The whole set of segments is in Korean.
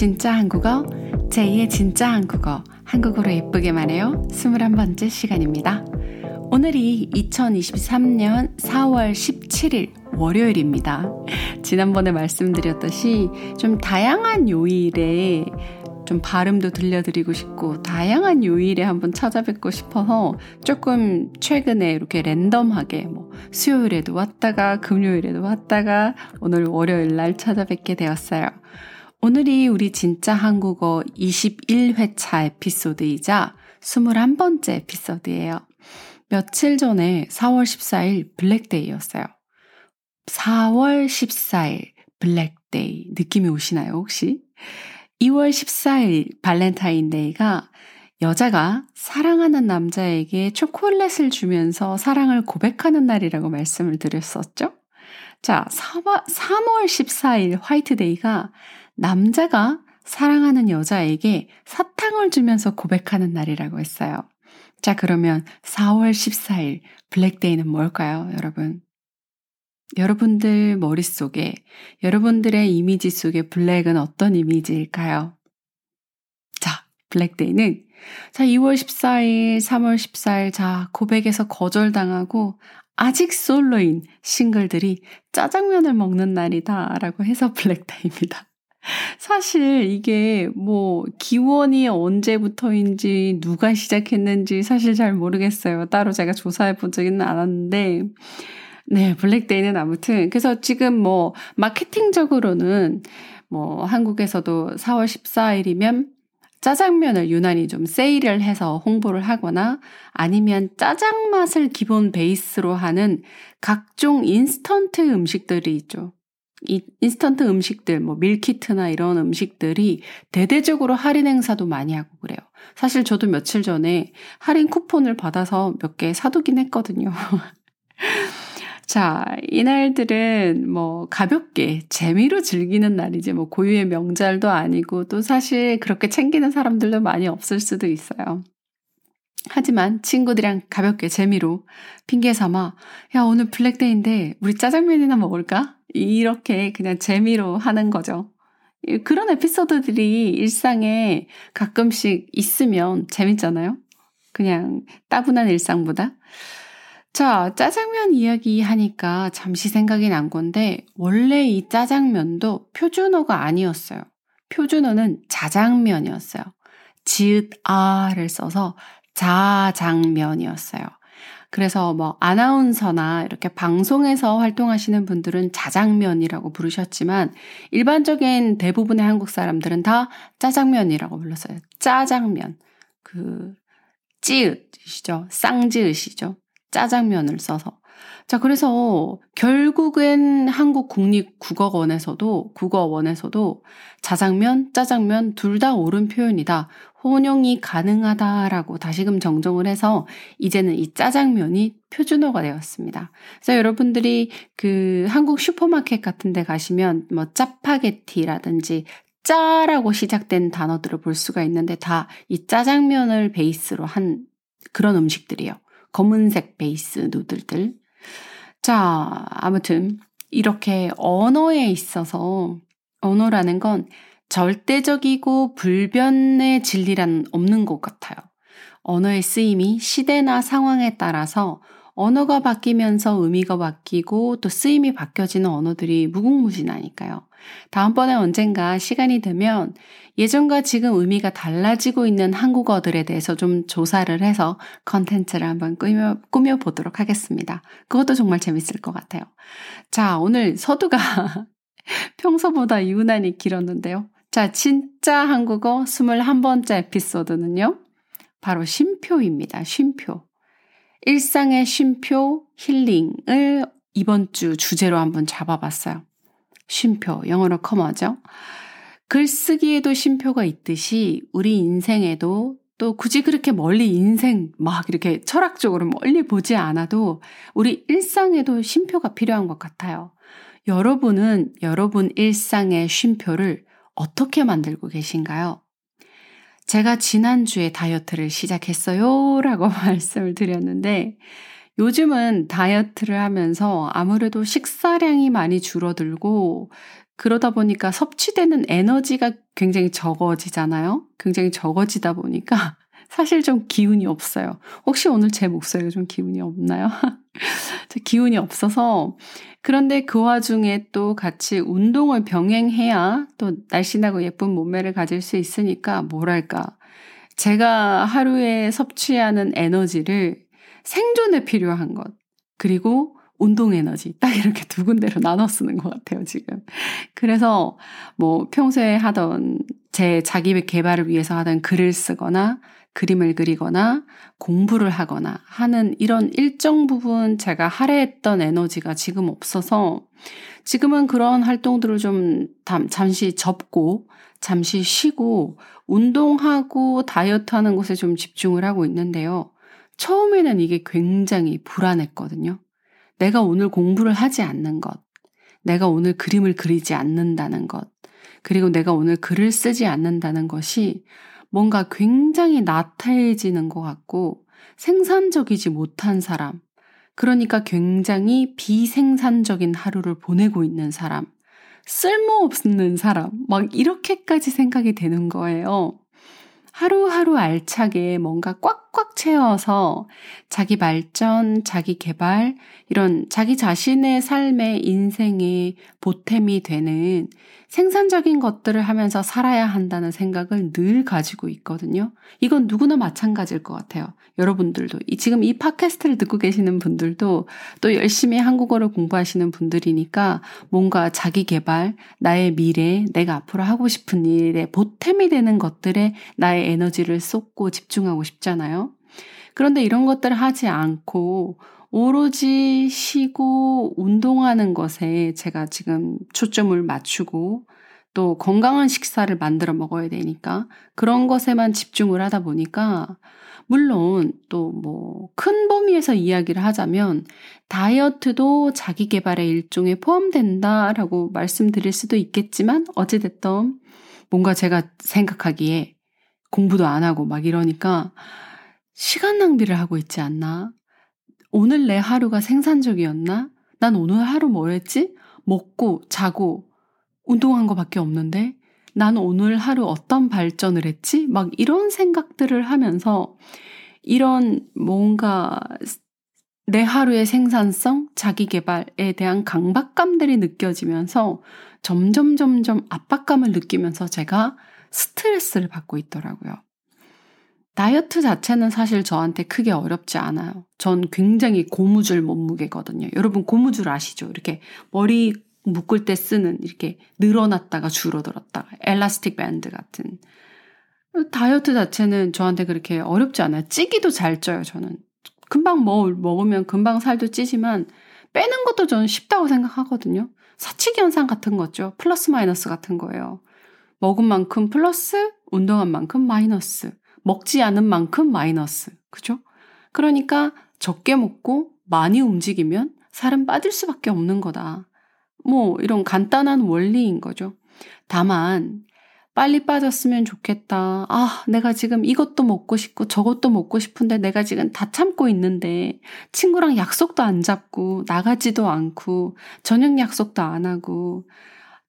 진짜 한국어, 제2의 진짜 한국어, 한국어로 예쁘게 말해요. 21번째 시간입니다. 오늘이 2023년 4월 17일 월요일입니다. 지난번에 말씀드렸듯이 좀 다양한 요일에 좀 발음도 들려드리고 싶고 다양한 요일에 한번 찾아뵙고 싶어서 조금 최근에 이렇게 랜덤하게 뭐 수요일에도 왔다가 금요일에도 왔다가 오늘 월요일 날 찾아뵙게 되었어요. 오늘이 우리 진짜 한국어 21회차 에피소드이자 21번째 에피소드예요. 며칠 전에 4월 14일 블랙데이였어요. 4월 14일 블랙데이 느낌이 오시나요, 혹시? 2월 14일 발렌타인데이가 여자가 사랑하는 남자에게 초콜릿을 주면서 사랑을 고백하는 날이라고 말씀을 드렸었죠? 자, 3월 14일 화이트데이가 남자가 사랑하는 여자에게 사탕을 주면서 고백하는 날이라고 했어요. 자, 그러면 4월 14일 블랙데이는 뭘까요, 여러분? 여러분들 머릿속에, 여러분들의 이미지 속에 블랙은 어떤 이미지일까요? 자, 블랙데이는 자, 2월 14일, 3월 14일, 자, 고백에서 거절당하고 아직 솔로인 싱글들이 짜장면을 먹는 날이다 라고 해서 블랙데이입니다. 사실 이게 뭐 기원이 언제부터인지 누가 시작했는지 사실 잘 모르겠어요. 따로 제가 조사해 보지는 않았는데 네, 블랙데이는 아무튼 그래서 지금 뭐 마케팅적으로는 뭐 한국에서도 4월 14일이면 짜장면을 유난히 좀 세일을 해서 홍보를 하거나 아니면 짜장 맛을 기본 베이스로 하는 각종 인스턴트 음식들이 있죠. 이 인스턴트 음식들, 뭐 밀키트나 이런 음식들이 대대적으로 할인 행사도 많이 하고 그래요. 사실 저도 며칠 전에 할인 쿠폰을 받아서 몇 개 사두긴 했거든요. 자, 이날들은 뭐 가볍게 재미로 즐기는 날이지 뭐 고유의 명절도 아니고 또 사실 그렇게 챙기는 사람들도 많이 없을 수도 있어요. 하지만 친구들이랑 가볍게 재미로 핑계 삼아 야 오늘 블랙데이인데 우리 짜장면이나 먹을까? 이렇게 그냥 재미로 하는 거죠. 그런 에피소드들이 일상에 가끔씩 있으면 재밌잖아요. 그냥 따분한 일상보다. 자, 짜장면 이야기 하니까 잠시 생각이 난 건데, 원래 이 짜장면도 표준어가 아니었어요. 표준어는 자장면이었어요. 지읒 아를 써서 자장면이었어요. 그래서 뭐 아나운서나 이렇게 방송에서 활동하시는 분들은 자장면이라고 부르셨지만 일반적인 대부분의 한국 사람들은 다 짜장면이라고 불렀어요. 짜장면. 그 찌읒이시죠. 쌍지읒이죠. 짜장면을 써서. 자, 그래서 결국엔 한국 국립국어원에서도, 국어원에서도 자장면, 짜장면 둘 다 옳은 표현이다. 혼용이 가능하다라고 다시금 정정을 해서 이제는 이 짜장면이 표준어가 되었습니다. 그래서 여러분들이 그 한국 슈퍼마켓 같은 데 가시면 뭐 짜파게티라든지 짜라고 시작된 단어들을 볼 수가 있는데 다 이 짜장면을 베이스로 한 그런 음식들이에요. 검은색 베이스 누들들. 자, 아무튼 이렇게 언어에 있어서 언어라는 건 절대적이고 불변의 진리란 없는 것 같아요. 언어의 쓰임이 시대나 상황에 따라서 언어가 바뀌면서 의미가 바뀌고 또 쓰임이 바뀌어지는 언어들이 무궁무진하니까요. 다음번에 언젠가 시간이 되면 예전과 지금 의미가 달라지고 있는 한국어들에 대해서 좀 조사를 해서 컨텐츠를 한번 꾸며, 꾸며보도록 하겠습니다. 그것도 정말 재밌을 것 같아요. 자, 오늘 서두가 평소보다 유난히 길었는데요. 자, 진짜 한국어 21번째 에피소드는요. 바로 쉼표입니다. 쉼표. 일상의 쉼표, 힐링을 이번 주 주제로 한번 잡아봤어요. 쉼표, 영어로 커머죠. 글쓰기에도 쉼표가 있듯이 우리 인생에도 또 굳이 그렇게 멀리 인생 막 이렇게 철학적으로 멀리 보지 않아도 우리 일상에도 쉼표가 필요한 것 같아요. 여러분은 여러분 일상의 쉼표를 어떻게 만들고 계신가요? 제가 지난주에 다이어트를 시작했어요. 라고 말씀을 드렸는데, 요즘은 다이어트를 하면서 아무래도 식사량이 많이 줄어들고, 그러다 보니까 섭취되는 에너지가 굉장히 적어지잖아요. 굉장히 적어지다 보니까 사실 좀 기운이 없어요. 혹시 오늘 제 목소리가 좀 기운이 없나요? 기운이 없어서 그런데 그 와중에 또 같이 운동을 병행해야 또 날씬하고 예쁜 몸매를 가질 수 있으니까 뭐랄까 제가 하루에 섭취하는 에너지를 생존에 필요한 것 그리고 운동 에너지 딱 이렇게 두 군데로 나눠 쓰는 것 같아요 지금. 그래서 뭐 평소에 하던 제 자기 개발을 위해서 하던 글을 쓰거나 그림을 그리거나 공부를 하거나 하는 이런 일정 부분 제가 할애했던 에너지가 지금 없어서 지금은 그런 활동들을 좀 잠시 접고 잠시 쉬고 운동하고 다이어트 하는 곳에 좀 집중을 하고 있는데요. 처음에는 이게 굉장히 불안했거든요. 내가 오늘 공부를 하지 않는 것, 내가 오늘 그림을 그리지 않는다는 것, 그리고 내가 오늘 글을 쓰지 않는다는 것이 뭔가 굉장히 나태해지는 것 같고 생산적이지 못한 사람, 그러니까 굉장히 비생산적인 하루를 보내고 있는 사람, 쓸모없는 사람, 막 이렇게까지 생각이 되는 거예요. 하루하루 알차게 뭔가 꽉꽉 채워서 자기 발전, 자기 개발, 이런 자기 자신의 삶의 인생의 보탬이 되는 생산적인 것들을 하면서 살아야 한다는 생각을 늘 가지고 있거든요. 이건 누구나 마찬가지일 것 같아요. 여러분들도 지금 이 팟캐스트를 듣고 계시는 분들도 또 열심히 한국어를 공부하시는 분들이니까 뭔가 자기 개발, 나의 미래, 내가 앞으로 하고 싶은 일에 보탬이 되는 것들에 나의 에너지를 쏟고 집중하고 싶잖아요. 그런데 이런 것들을 하지 않고 오로지 쉬고 운동하는 것에 제가 지금 초점을 맞추고 또 건강한 식사를 만들어 먹어야 되니까 그런 것에만 집중을 하다 보니까 물론 또 뭐 큰 범위에서 이야기를 하자면 다이어트도 자기 개발의 일종에 포함된다라고 말씀드릴 수도 있겠지만 어찌됐든 뭔가 제가 생각하기에 공부도 안 하고 막 이러니까 시간 낭비를 하고 있지 않나? 오늘 내 하루가 생산적이었나? 난 오늘 하루 뭐 했지? 먹고, 자고, 운동한 거밖에 없는데? 난 오늘 하루 어떤 발전을 했지? 막 이런 생각들을 하면서 이런 뭔가 내 하루의 생산성, 자기 개발에 대한 강박감들이 느껴지면서 점점 점점 압박감을 느끼면서 제가 스트레스를 받고 있더라고요. 다이어트 자체는 사실 저한테 크게 어렵지 않아요. 전 굉장히 고무줄 몸무게거든요. 여러분 고무줄 아시죠? 이렇게 머리 묶을 때 쓰는 이렇게 늘어났다가 줄어들었다가 엘라스틱 밴드 같은 다이어트 자체는 저한테 그렇게 어렵지 않아요. 찌기도 잘 쪄요, 저는. 금방 뭐 먹으면 금방 살도 찌지만 빼는 것도 저는 쉽다고 생각하거든요. 사치기 현상 같은 거죠. 플러스 마이너스 같은 거예요. 먹은 만큼 플러스, 운동한 만큼 마이너스. 먹지 않은 만큼 마이너스. 그죠? 그러니까 적게 먹고 많이 움직이면 살은 빠질 수밖에 없는 거다. 뭐 이런 간단한 원리인 거죠. 다만 빨리 빠졌으면 좋겠다. 아, 내가 지금 이것도 먹고 싶고 저것도 먹고 싶은데 내가 지금 다 참고 있는데 친구랑 약속도 안 잡고 나가지도 않고 저녁 약속도 안 하고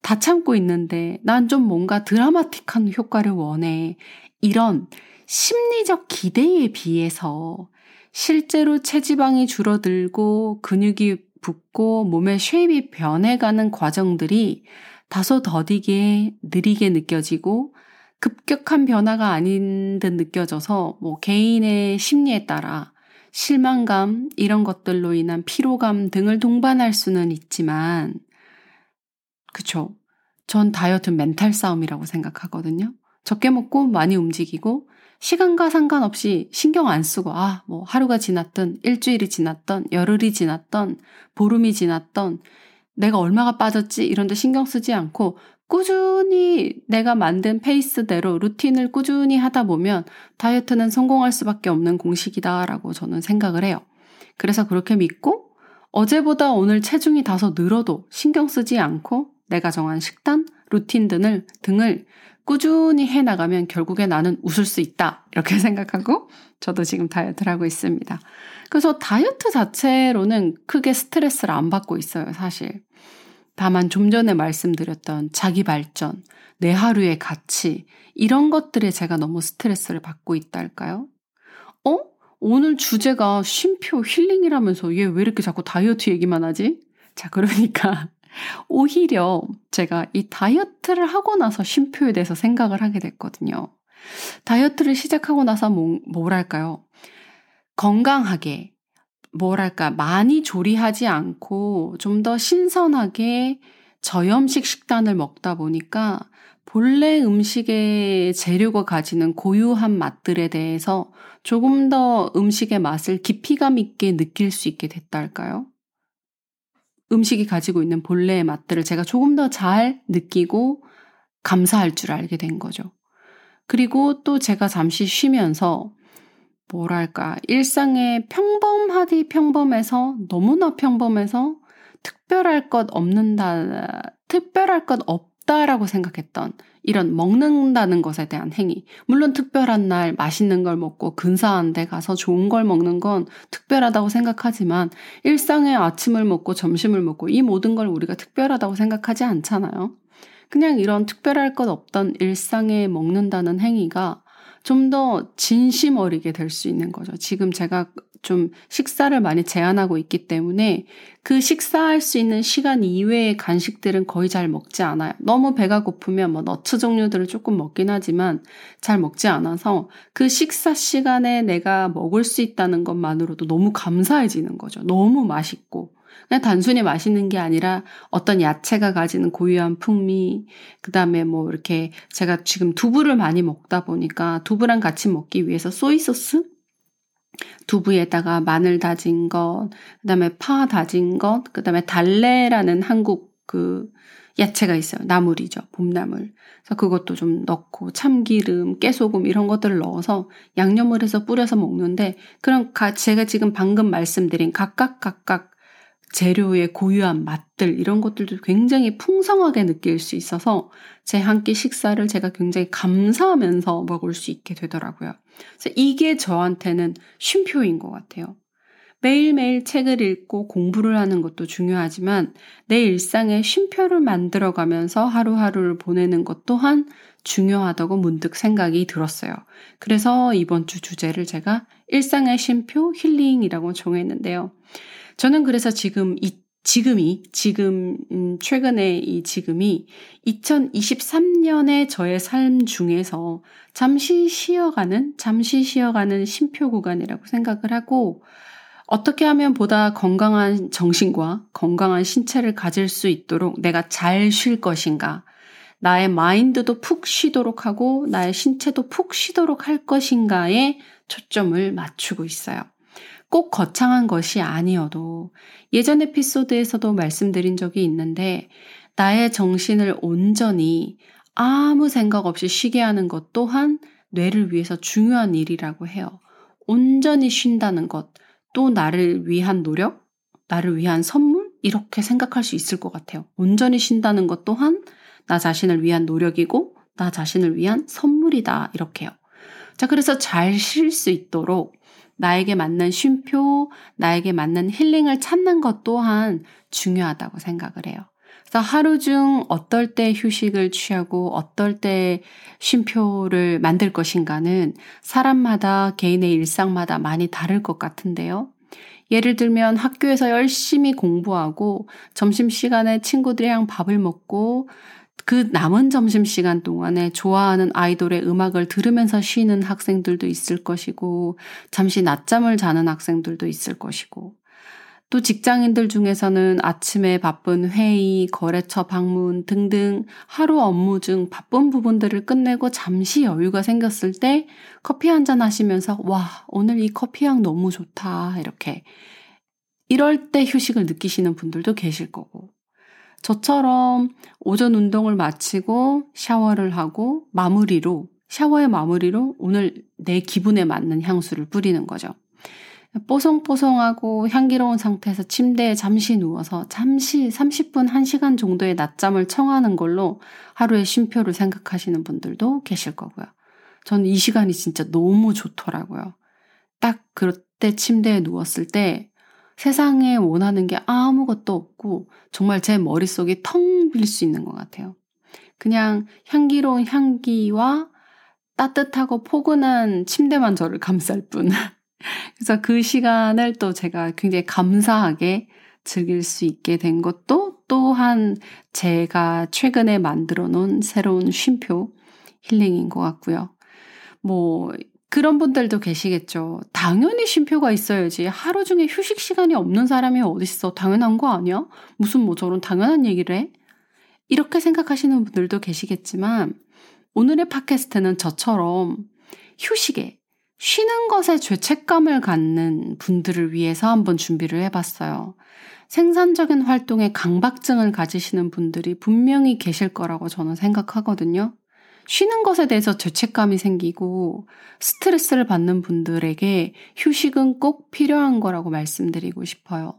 다 참고 있는데 난 좀 뭔가 드라마틱한 효과를 원해. 이런 심리적 기대에 비해서 실제로 체지방이 줄어들고 근육이 붙고 몸의 쉐입이 변해가는 과정들이 다소 더디게 느리게 느껴지고 급격한 변화가 아닌 듯 느껴져서 뭐 개인의 심리에 따라 실망감 이런 것들로 인한 피로감 등을 동반할 수는 있지만 그쵸. 전 다이어트 멘탈 싸움이라고 생각하거든요. 적게 먹고 많이 움직이고 시간과 상관없이 신경 안 쓰고, 아, 뭐 하루가 지났던, 일주일이 지났던, 열흘이 지났던, 보름이 지났던, 내가 얼마가 빠졌지? 이런데 신경 쓰지 않고, 꾸준히 내가 만든 페이스대로 루틴을 꾸준히 하다 보면 다이어트는 성공할 수밖에 없는 공식이다라고 저는 생각을 해요. 그래서 그렇게 믿고 어제보다 오늘 체중이 다소 늘어도 신경 쓰지 않고 내가 정한 식단, 루틴 등을, 등을 꾸준히 해 나가면 결국에 나는 웃을 수 있다. 이렇게 생각하고 저도 지금 다이어트를 하고 있습니다. 그래서 다이어트 자체로는 크게 스트레스를 안 받고 있어요, 사실. 다만 좀 전에 말씀드렸던 자기 발전, 내 하루의 가치, 이런 것들에 제가 너무 스트레스를 받고 있다 할까요? 어? 오늘 주제가 쉼표 힐링이라면서 얘 왜 이렇게 자꾸 다이어트 얘기만 하지? 자, 그러니까 오히려 제가 이 다이어트를 하고 나서 쉼표에 대해서 생각을 하게 됐거든요. 다이어트를 시작하고 나서 뭐, 뭐랄까요? 건강하게, 뭐랄까, 많이 조리하지 않고 좀 더 신선하게 저염식 식단을 먹다 보니까 본래 음식의 재료가 가지는 고유한 맛들에 대해서 조금 더 음식의 맛을 깊이감 있게 느낄 수 있게 됐다 할까요? 음식이 가지고 있는 본래의 맛들을 제가 조금 더 잘 느끼고 감사할 줄 알게 된 거죠. 그리고 또 제가 잠시 쉬면서 뭐랄까, 일상의 평범하디 평범해서 너무나 평범해서 특별할 것 없는다, 특별할 것 없다라고 생각했던 이런 먹는다는 것에 대한 행위. 물론 특별한 날 맛있는 걸 먹고 근사한 데 가서 좋은 걸 먹는 건 특별하다고 생각하지만 일상의 아침을 먹고 점심을 먹고 이 모든 걸 우리가 특별하다고 생각하지 않잖아요. 그냥 이런 특별할 것 없던 일상에 먹는다는 행위가 좀 더 진심 어리게 될 수 있는 거죠. 지금 제가 좀 식사를 많이 제한하고 있기 때문에 그 식사할 수 있는 시간 이외의 간식들은 거의 잘 먹지 않아요. 너무 배가 고프면 뭐 너츠 종류들을 조금 먹긴 하지만 잘 먹지 않아서 그 식사 시간에 내가 먹을 수 있다는 것만으로도 너무 감사해지는 거죠. 너무 맛있고. 그냥 단순히 맛있는 게 아니라 어떤 야채가 가지는 고유한 풍미, 그 다음에 뭐 이렇게 제가 지금 두부를 많이 먹다 보니까 두부랑 같이 먹기 위해서 소이소스? 두부에다가 마늘 다진 것, 그 다음에 파 다진 것, 그 다음에 달래라는 한국 그 야채가 있어요. 나물이죠. 봄나물. 그래서 그것도 좀 넣고 참기름, 깨소금 이런 것들을 넣어서 양념을 해서 뿌려서 먹는데 그럼 제가 지금 방금 말씀드린 각각 각각 재료의 고유한 맛들 이런 것들도 굉장히 풍성하게 느낄 수 있어서 제 한 끼 식사를 제가 굉장히 감사하면서 먹을 수 있게 되더라고요. 그래서 이게 저한테는 쉼표인 것 같아요. 매일매일 책을 읽고 공부를 하는 것도 중요하지만 내 일상에 쉼표를 만들어가면서 하루하루를 보내는 것 또한 중요하다고 문득 생각이 들었어요. 그래서 이번 주 주제를 제가 일상의 쉼표 힐링이라고 정했는데요. 저는 그래서 지금 이 지금이 지금 음, 최근에 이 지금이 2023년의 저의 삶 중에서 잠시 쉬어가는 잠시 쉬어가는 쉼표 구간이라고 생각을 하고 어떻게 하면 보다 건강한 정신과 건강한 신체를 가질 수 있도록 내가 잘 쉴 것인가 나의 마인드도 푹 쉬도록 하고 나의 신체도 푹 쉬도록 할 것인가에 초점을 맞추고 있어요. 꼭 거창한 것이 아니어도 예전 에피소드에서도 말씀드린 적이 있는데 나의 정신을 온전히 아무 생각 없이 쉬게 하는 것 또한 뇌를 위해서 중요한 일이라고 해요. 온전히 쉰다는 것, 또 나를 위한 노력, 나를 위한 선물? 이렇게 생각할 수 있을 것 같아요. 온전히 쉰다는 것 또한 나 자신을 위한 노력이고 나 자신을 위한 선물이다. 이렇게요. 자, 그래서 잘 쉴 수 있도록 나에게 맞는 쉼표, 나에게 맞는 힐링을 찾는 것 또한 중요하다고 생각을 해요. 그래서 하루 중 어떨 때 휴식을 취하고 어떨 때 쉼표를 만들 것인가는 사람마다 개인의 일상마다 많이 다를 것 같은데요. 예를 들면 학교에서 열심히 공부하고 점심시간에 친구들이랑 밥을 먹고 그 남은 점심시간 동안에 좋아하는 아이돌의 음악을 들으면서 쉬는 학생들도 있을 것이고, 잠시 낮잠을 자는 학생들도 있을 것이고, 또 직장인들 중에서는 아침에 바쁜 회의, 거래처 방문 등등 하루 업무 중 바쁜 부분들을 끝내고 잠시 여유가 생겼을 때 커피 한 잔 하시면서, 와, 오늘 이 커피향 너무 좋다. 이렇게. 이럴 때 휴식을 느끼시는 분들도 계실 거고. 저처럼 오전 운동을 마치고 샤워를 하고 마무리로, 샤워의 마무리로 오늘 내 기분에 맞는 향수를 뿌리는 거죠. 뽀송뽀송하고 향기로운 상태에서 침대에 잠시 누워서 잠시 30분, 1시간 정도의 낮잠을 청하는 걸로 하루의 쉼표를 생각하시는 분들도 계실 거고요. 저는 이 시간이 진짜 너무 좋더라고요. 딱 그때 침대에 누웠을 때 세상에 원하는 게 아무것도 없고 정말 제 머릿속이 텅 빌 수 있는 것 같아요. 그냥 향기로운 향기와 따뜻하고 포근한 침대만 저를 감쌀 뿐. 그래서 그 시간을 또 제가 굉장히 감사하게 즐길 수 있게 된 것도 또한 제가 최근에 만들어 놓은 새로운 쉼표 힐링인 것 같고요. 뭐, 그런 분들도 계시겠죠. 당연히 쉼표가 있어야지. 하루 중에 휴식 시간이 없는 사람이 어딨어. 당연한 거 아니야? 무슨 뭐 저런 당연한 얘기를 해? 이렇게 생각하시는 분들도 계시겠지만, 오늘의 팟캐스트는 저처럼 휴식에, 쉬는 것에 죄책감을 갖는 분들을 위해서 한번 준비를 해봤어요. 생산적인 활동에 강박증을 가지시는 분들이 분명히 계실 거라고 저는 생각하거든요. 쉬는 것에 대해서 죄책감이 생기고 스트레스를 받는 분들에게 휴식은 꼭 필요한 거라고 말씀드리고 싶어요.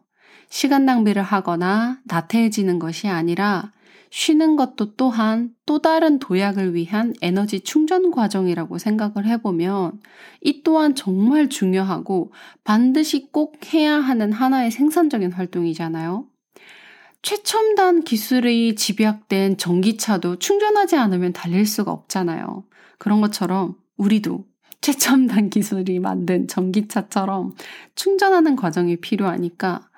시간 낭비를 하거나 나태해지는 것이 아니라 쉬는 것도 또한 또 다른 도약을 위한 에너지 충전 과정이라고 생각을 해보면 이 또한 정말 중요하고 반드시 꼭 해야 하는 하나의 생산적인 활동이잖아요. 최첨단 기술이 집약된 전기차도 충전하지 않으면 달릴 수가 없잖아요. 그런 것처럼 우리도 최첨단 기술이 만든 전기차처럼 충전하는 과정이 필요하니까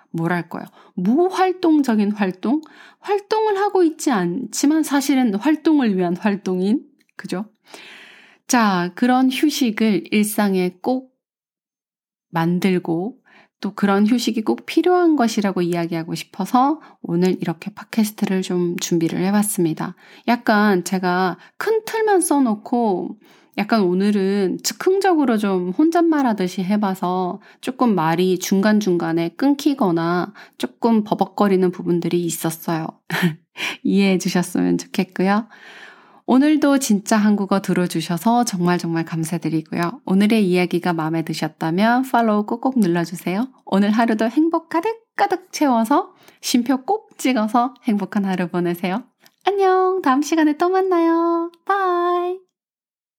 거예요? 무활동적인 활동? 활동을 하고 있지 않지만 사실은 활동을 위한 활동인, 그죠? 자, 그런 휴식을 일상에 꼭 만들고 또 그런 휴식이 꼭 필요한 것이라고 이야기하고 싶어서 오늘 이렇게 팟캐스트를 좀 준비를 해봤습니다. 약간 제가 큰 틀만 써놓고 약간 오늘은 즉흥적으로 좀 혼잣말 하듯이 해봐서 조금 말이 중간중간에 끊기거나 조금 버벅거리는 부분들이 있었어요. 이해해 주셨으면 좋겠고요. 오늘도 진짜 한국어 들어주셔서 정말 정말 감사드리고요. 오늘의 이야기가 마음에 드셨다면 팔로우 꼭꼭 눌러주세요. 오늘 하루도 행복 가득가득 채워서 쉼표 꼭 찍어서 행복한 하루 보내세요. 안녕. 다음 시간에 또 만나요. 바이.